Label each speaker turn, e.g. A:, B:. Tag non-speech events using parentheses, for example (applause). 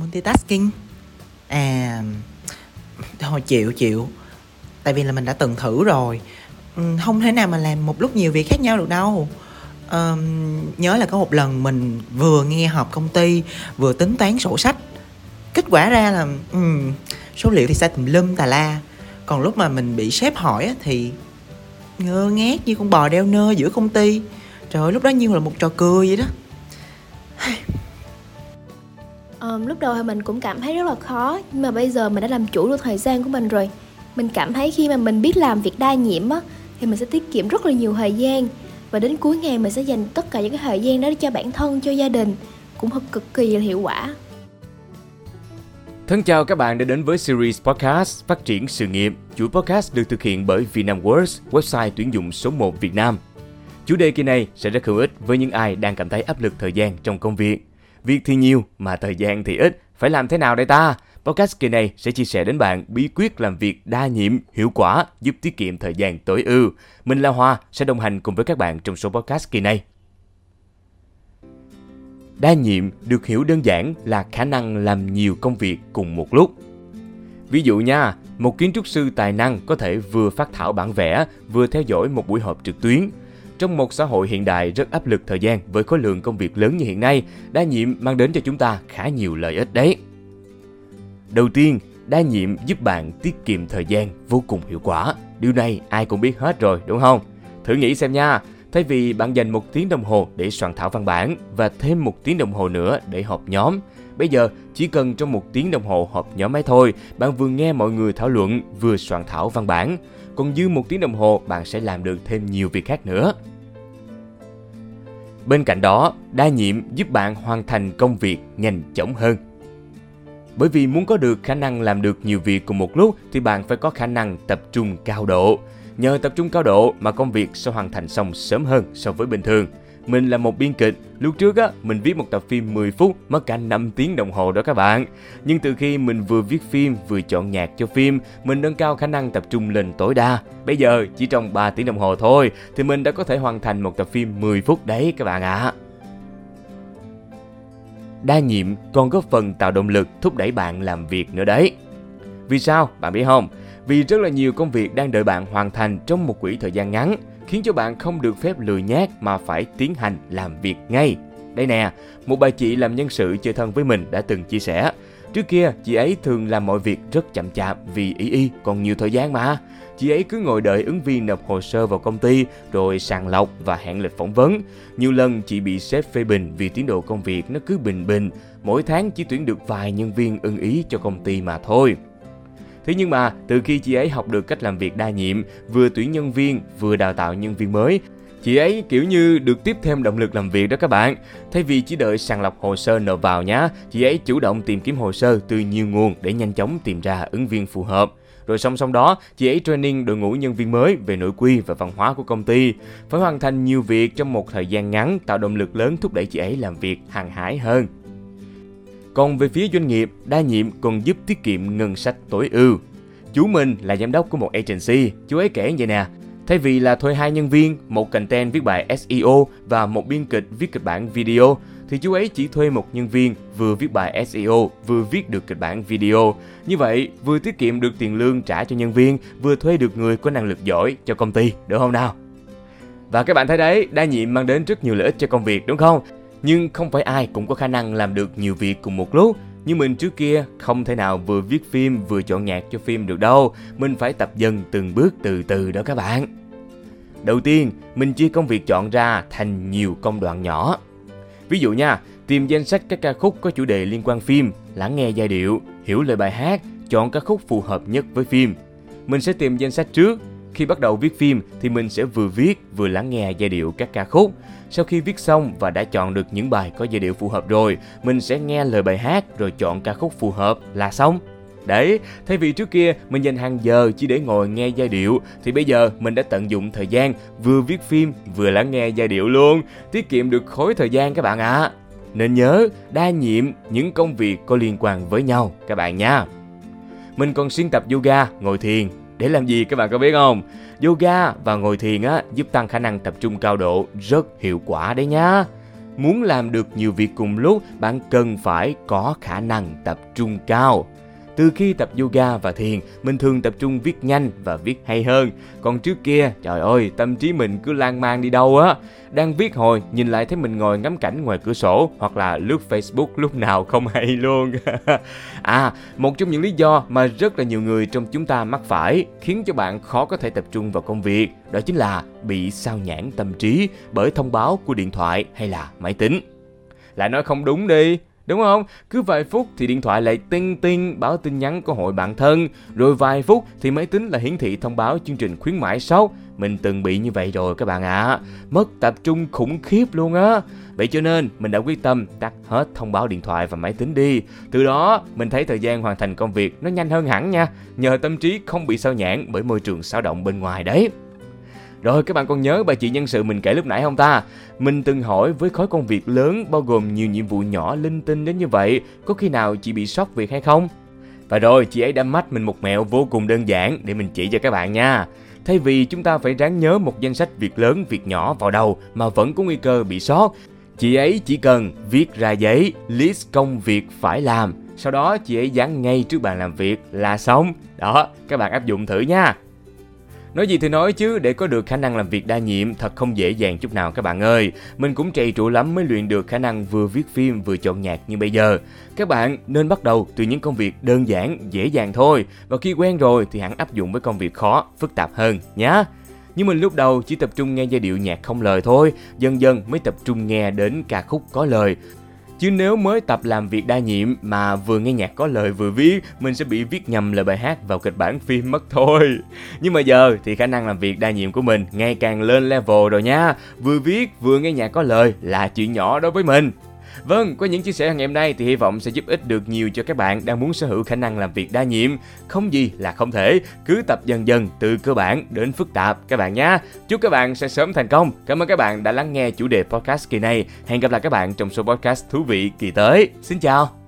A: multitasking. À thôi chịu chịu. Tại vì là mình đã từng thử rồi. Ừ, không thể nào mà làm một lúc nhiều việc khác nhau được đâu. Um, nhớ là có một lần mình vừa nghe họp công ty vừa tính toán sổ sách. Kết quả ra là um, số liệu thì sai tùm lum tà la. Còn lúc mà mình bị sếp hỏi thì ngơ ngác như con bò đeo nơ giữa công ty. Trời ơi lúc đó như là một trò cười vậy đó
B: um, lúc đầu thì mình cũng cảm thấy rất là khó nhưng mà bây giờ mình đã làm chủ được thời gian của mình rồi mình cảm thấy khi mà mình biết làm việc đa nhiệm á thì mình sẽ tiết kiệm rất là nhiều thời gian và đến cuối ngày mình sẽ dành tất cả những cái thời gian đó cho bản thân cho gia đình cũng cực kỳ là hiệu quả
C: Thân chào các bạn đã đến với series podcast Phát triển sự nghiệp. Chuỗi podcast được thực hiện bởi VietnamWorks, website tuyển dụng số 1 Việt Nam. Chủ đề kỳ này sẽ rất hữu ích với những ai đang cảm thấy áp lực thời gian trong công việc. Việc thì nhiều mà thời gian thì ít, phải làm thế nào đây ta? Podcast kỳ này sẽ chia sẻ đến bạn bí quyết làm việc đa nhiệm, hiệu quả, giúp tiết kiệm thời gian tối ưu. Mình là Hoa sẽ đồng hành cùng với các bạn trong số podcast kỳ này. Đa nhiệm được hiểu đơn giản là khả năng làm nhiều công việc cùng một lúc. Ví dụ nha, một kiến trúc sư tài năng có thể vừa phát thảo bản vẽ, vừa theo dõi một buổi họp trực tuyến. Trong một xã hội hiện đại rất áp lực thời gian với khối lượng công việc lớn như hiện nay, đa nhiệm mang đến cho chúng ta khá nhiều lợi ích đấy. Đầu tiên, đa nhiệm giúp bạn tiết kiệm thời gian vô cùng hiệu quả. Điều này ai cũng biết hết rồi đúng không? Thử nghĩ xem nha, Thay vì bạn dành một tiếng đồng hồ để soạn thảo văn bản và thêm một tiếng đồng hồ nữa để họp nhóm, bây giờ chỉ cần trong một tiếng đồng hồ họp nhóm ấy thôi, bạn vừa nghe mọi người thảo luận vừa soạn thảo văn bản. Còn dư một tiếng đồng hồ bạn sẽ làm được thêm nhiều việc khác nữa. Bên cạnh đó, đa nhiệm giúp bạn hoàn thành công việc nhanh chóng hơn. Bởi vì muốn có được khả năng làm được nhiều việc cùng một lúc thì bạn phải có khả năng tập trung cao độ. Nhờ tập trung cao độ mà công việc sẽ hoàn thành xong sớm hơn so với bình thường. Mình là một biên kịch, lúc trước á, mình viết một tập phim 10 phút mất cả 5 tiếng đồng hồ đó các bạn. Nhưng từ khi mình vừa viết phim vừa chọn nhạc cho phim, mình nâng cao khả năng tập trung lên tối đa. Bây giờ chỉ trong 3 tiếng đồng hồ thôi thì mình đã có thể hoàn thành một tập phim 10 phút đấy các bạn ạ. À. Đa nhiệm còn góp phần tạo động lực thúc đẩy bạn làm việc nữa đấy. Vì sao? Bạn biết không? vì rất là nhiều công việc đang đợi bạn hoàn thành trong một quỹ thời gian ngắn, khiến cho bạn không được phép lười nhác mà phải tiến hành làm việc ngay. Đây nè, một bà chị làm nhân sự chơi thân với mình đã từng chia sẻ. Trước kia, chị ấy thường làm mọi việc rất chậm chạp vì ý y còn nhiều thời gian mà. Chị ấy cứ ngồi đợi ứng viên nộp hồ sơ vào công ty rồi sàng lọc và hẹn lịch phỏng vấn. Nhiều lần chị bị sếp phê bình vì tiến độ công việc nó cứ bình bình, mỗi tháng chỉ tuyển được vài nhân viên ưng ý cho công ty mà thôi. Thế nhưng mà từ khi chị ấy học được cách làm việc đa nhiệm, vừa tuyển nhân viên, vừa đào tạo nhân viên mới, chị ấy kiểu như được tiếp thêm động lực làm việc đó các bạn. Thay vì chỉ đợi sàng lọc hồ sơ nộp vào nhá, chị ấy chủ động tìm kiếm hồ sơ từ nhiều nguồn để nhanh chóng tìm ra ứng viên phù hợp. Rồi song song đó, chị ấy training đội ngũ nhân viên mới về nội quy và văn hóa của công ty. Phải hoàn thành nhiều việc trong một thời gian ngắn tạo động lực lớn thúc đẩy chị ấy làm việc hàng hải hơn. Còn về phía doanh nghiệp, đa nhiệm còn giúp tiết kiệm ngân sách tối ưu. Chú mình là giám đốc của một agency, chú ấy kể vậy nè. Thay vì là thuê hai nhân viên, một content viết bài SEO và một biên kịch viết kịch bản video, thì chú ấy chỉ thuê một nhân viên vừa viết bài SEO, vừa viết được kịch bản video. Như vậy, vừa tiết kiệm được tiền lương trả cho nhân viên, vừa thuê được người có năng lực giỏi cho công ty, được không nào? Và các bạn thấy đấy, đa nhiệm mang đến rất nhiều lợi ích cho công việc đúng không? Nhưng không phải ai cũng có khả năng làm được nhiều việc cùng một lúc. Như mình trước kia không thể nào vừa viết phim vừa chọn nhạc cho phim được đâu. Mình phải tập dần từng bước từ từ đó các bạn. Đầu tiên, mình chia công việc chọn ra thành nhiều công đoạn nhỏ. Ví dụ nha, tìm danh sách các ca khúc có chủ đề liên quan phim, lắng nghe giai điệu, hiểu lời bài hát, chọn ca khúc phù hợp nhất với phim. Mình sẽ tìm danh sách trước, khi bắt đầu viết phim thì mình sẽ vừa viết vừa lắng nghe giai điệu các ca khúc. Sau khi viết xong và đã chọn được những bài có giai điệu phù hợp rồi, mình sẽ nghe lời bài hát rồi chọn ca khúc phù hợp là xong. Đấy, thay vì trước kia mình dành hàng giờ chỉ để ngồi nghe giai điệu thì bây giờ mình đã tận dụng thời gian vừa viết phim vừa lắng nghe giai điệu luôn, tiết kiệm được khối thời gian các bạn ạ. À. Nên nhớ đa nhiệm những công việc có liên quan với nhau các bạn nha. Mình còn xuyên tập yoga, ngồi thiền để làm gì các bạn có biết không? Yoga và ngồi thiền á giúp tăng khả năng tập trung cao độ rất hiệu quả đấy nhá. muốn làm được nhiều việc cùng lúc, bạn cần phải có khả năng tập trung cao. Từ khi tập yoga và thiền, mình thường tập trung viết nhanh và viết hay hơn. Còn trước kia, trời ơi, tâm trí mình cứ lan man đi đâu á. Đang viết hồi, nhìn lại thấy mình ngồi ngắm cảnh ngoài cửa sổ hoặc là lướt Facebook lúc nào không hay luôn. (laughs) à, một trong những lý do mà rất là nhiều người trong chúng ta mắc phải khiến cho bạn khó có thể tập trung vào công việc, đó chính là bị sao nhãn tâm trí bởi thông báo của điện thoại hay là máy tính. Lại nói không đúng đi, Đúng không? Cứ vài phút thì điện thoại lại tinh tinh báo tin nhắn của hội bạn thân, rồi vài phút thì máy tính là hiển thị thông báo chương trình khuyến mãi sốc. Mình từng bị như vậy rồi các bạn ạ. À. Mất tập trung khủng khiếp luôn á. Vậy cho nên mình đã quyết tâm tắt hết thông báo điện thoại và máy tính đi. Từ đó mình thấy thời gian hoàn thành công việc nó nhanh hơn hẳn nha. Nhờ tâm trí không bị sao nhãn bởi môi trường sao động bên ngoài đấy. Rồi các bạn còn nhớ bài chị nhân sự mình kể lúc nãy không ta? Mình từng hỏi với khối công việc lớn bao gồm nhiều nhiệm vụ nhỏ linh tinh đến như vậy, có khi nào chị bị sốc việc hay không? Và rồi chị ấy đã mách mình một mẹo vô cùng đơn giản để mình chỉ cho các bạn nha. Thay vì chúng ta phải ráng nhớ một danh sách việc lớn, việc nhỏ vào đầu mà vẫn có nguy cơ bị sót, chị ấy chỉ cần viết ra giấy list công việc phải làm, sau đó chị ấy dán ngay trước bàn làm việc là xong. Đó, các bạn áp dụng thử nha. Nói gì thì nói chứ, để có được khả năng làm việc đa nhiệm thật không dễ dàng chút nào các bạn ơi. Mình cũng trầy trụ lắm mới luyện được khả năng vừa viết phim vừa chọn nhạc như bây giờ. Các bạn nên bắt đầu từ những công việc đơn giản, dễ dàng thôi. Và khi quen rồi thì hẳn áp dụng với công việc khó, phức tạp hơn nhé. Nhưng mình lúc đầu chỉ tập trung nghe giai điệu nhạc không lời thôi, dần dần mới tập trung nghe đến ca khúc có lời. Chứ nếu mới tập làm việc đa nhiệm mà vừa nghe nhạc có lời vừa viết, mình sẽ bị viết nhầm lời bài hát vào kịch bản phim mất thôi. Nhưng mà giờ thì khả năng làm việc đa nhiệm của mình ngày càng lên level rồi nha. Vừa viết vừa nghe nhạc có lời là chuyện nhỏ đối với mình. Vâng, qua những chia sẻ ngày hôm nay thì hy vọng sẽ giúp ích được nhiều cho các bạn đang muốn sở hữu khả năng làm việc đa nhiệm. Không gì là không thể, cứ tập dần dần từ cơ bản đến phức tạp các bạn nhé. Chúc các bạn sẽ sớm thành công. Cảm ơn các bạn đã lắng nghe chủ đề podcast kỳ này. Hẹn gặp lại các bạn trong số podcast thú vị kỳ tới. Xin chào.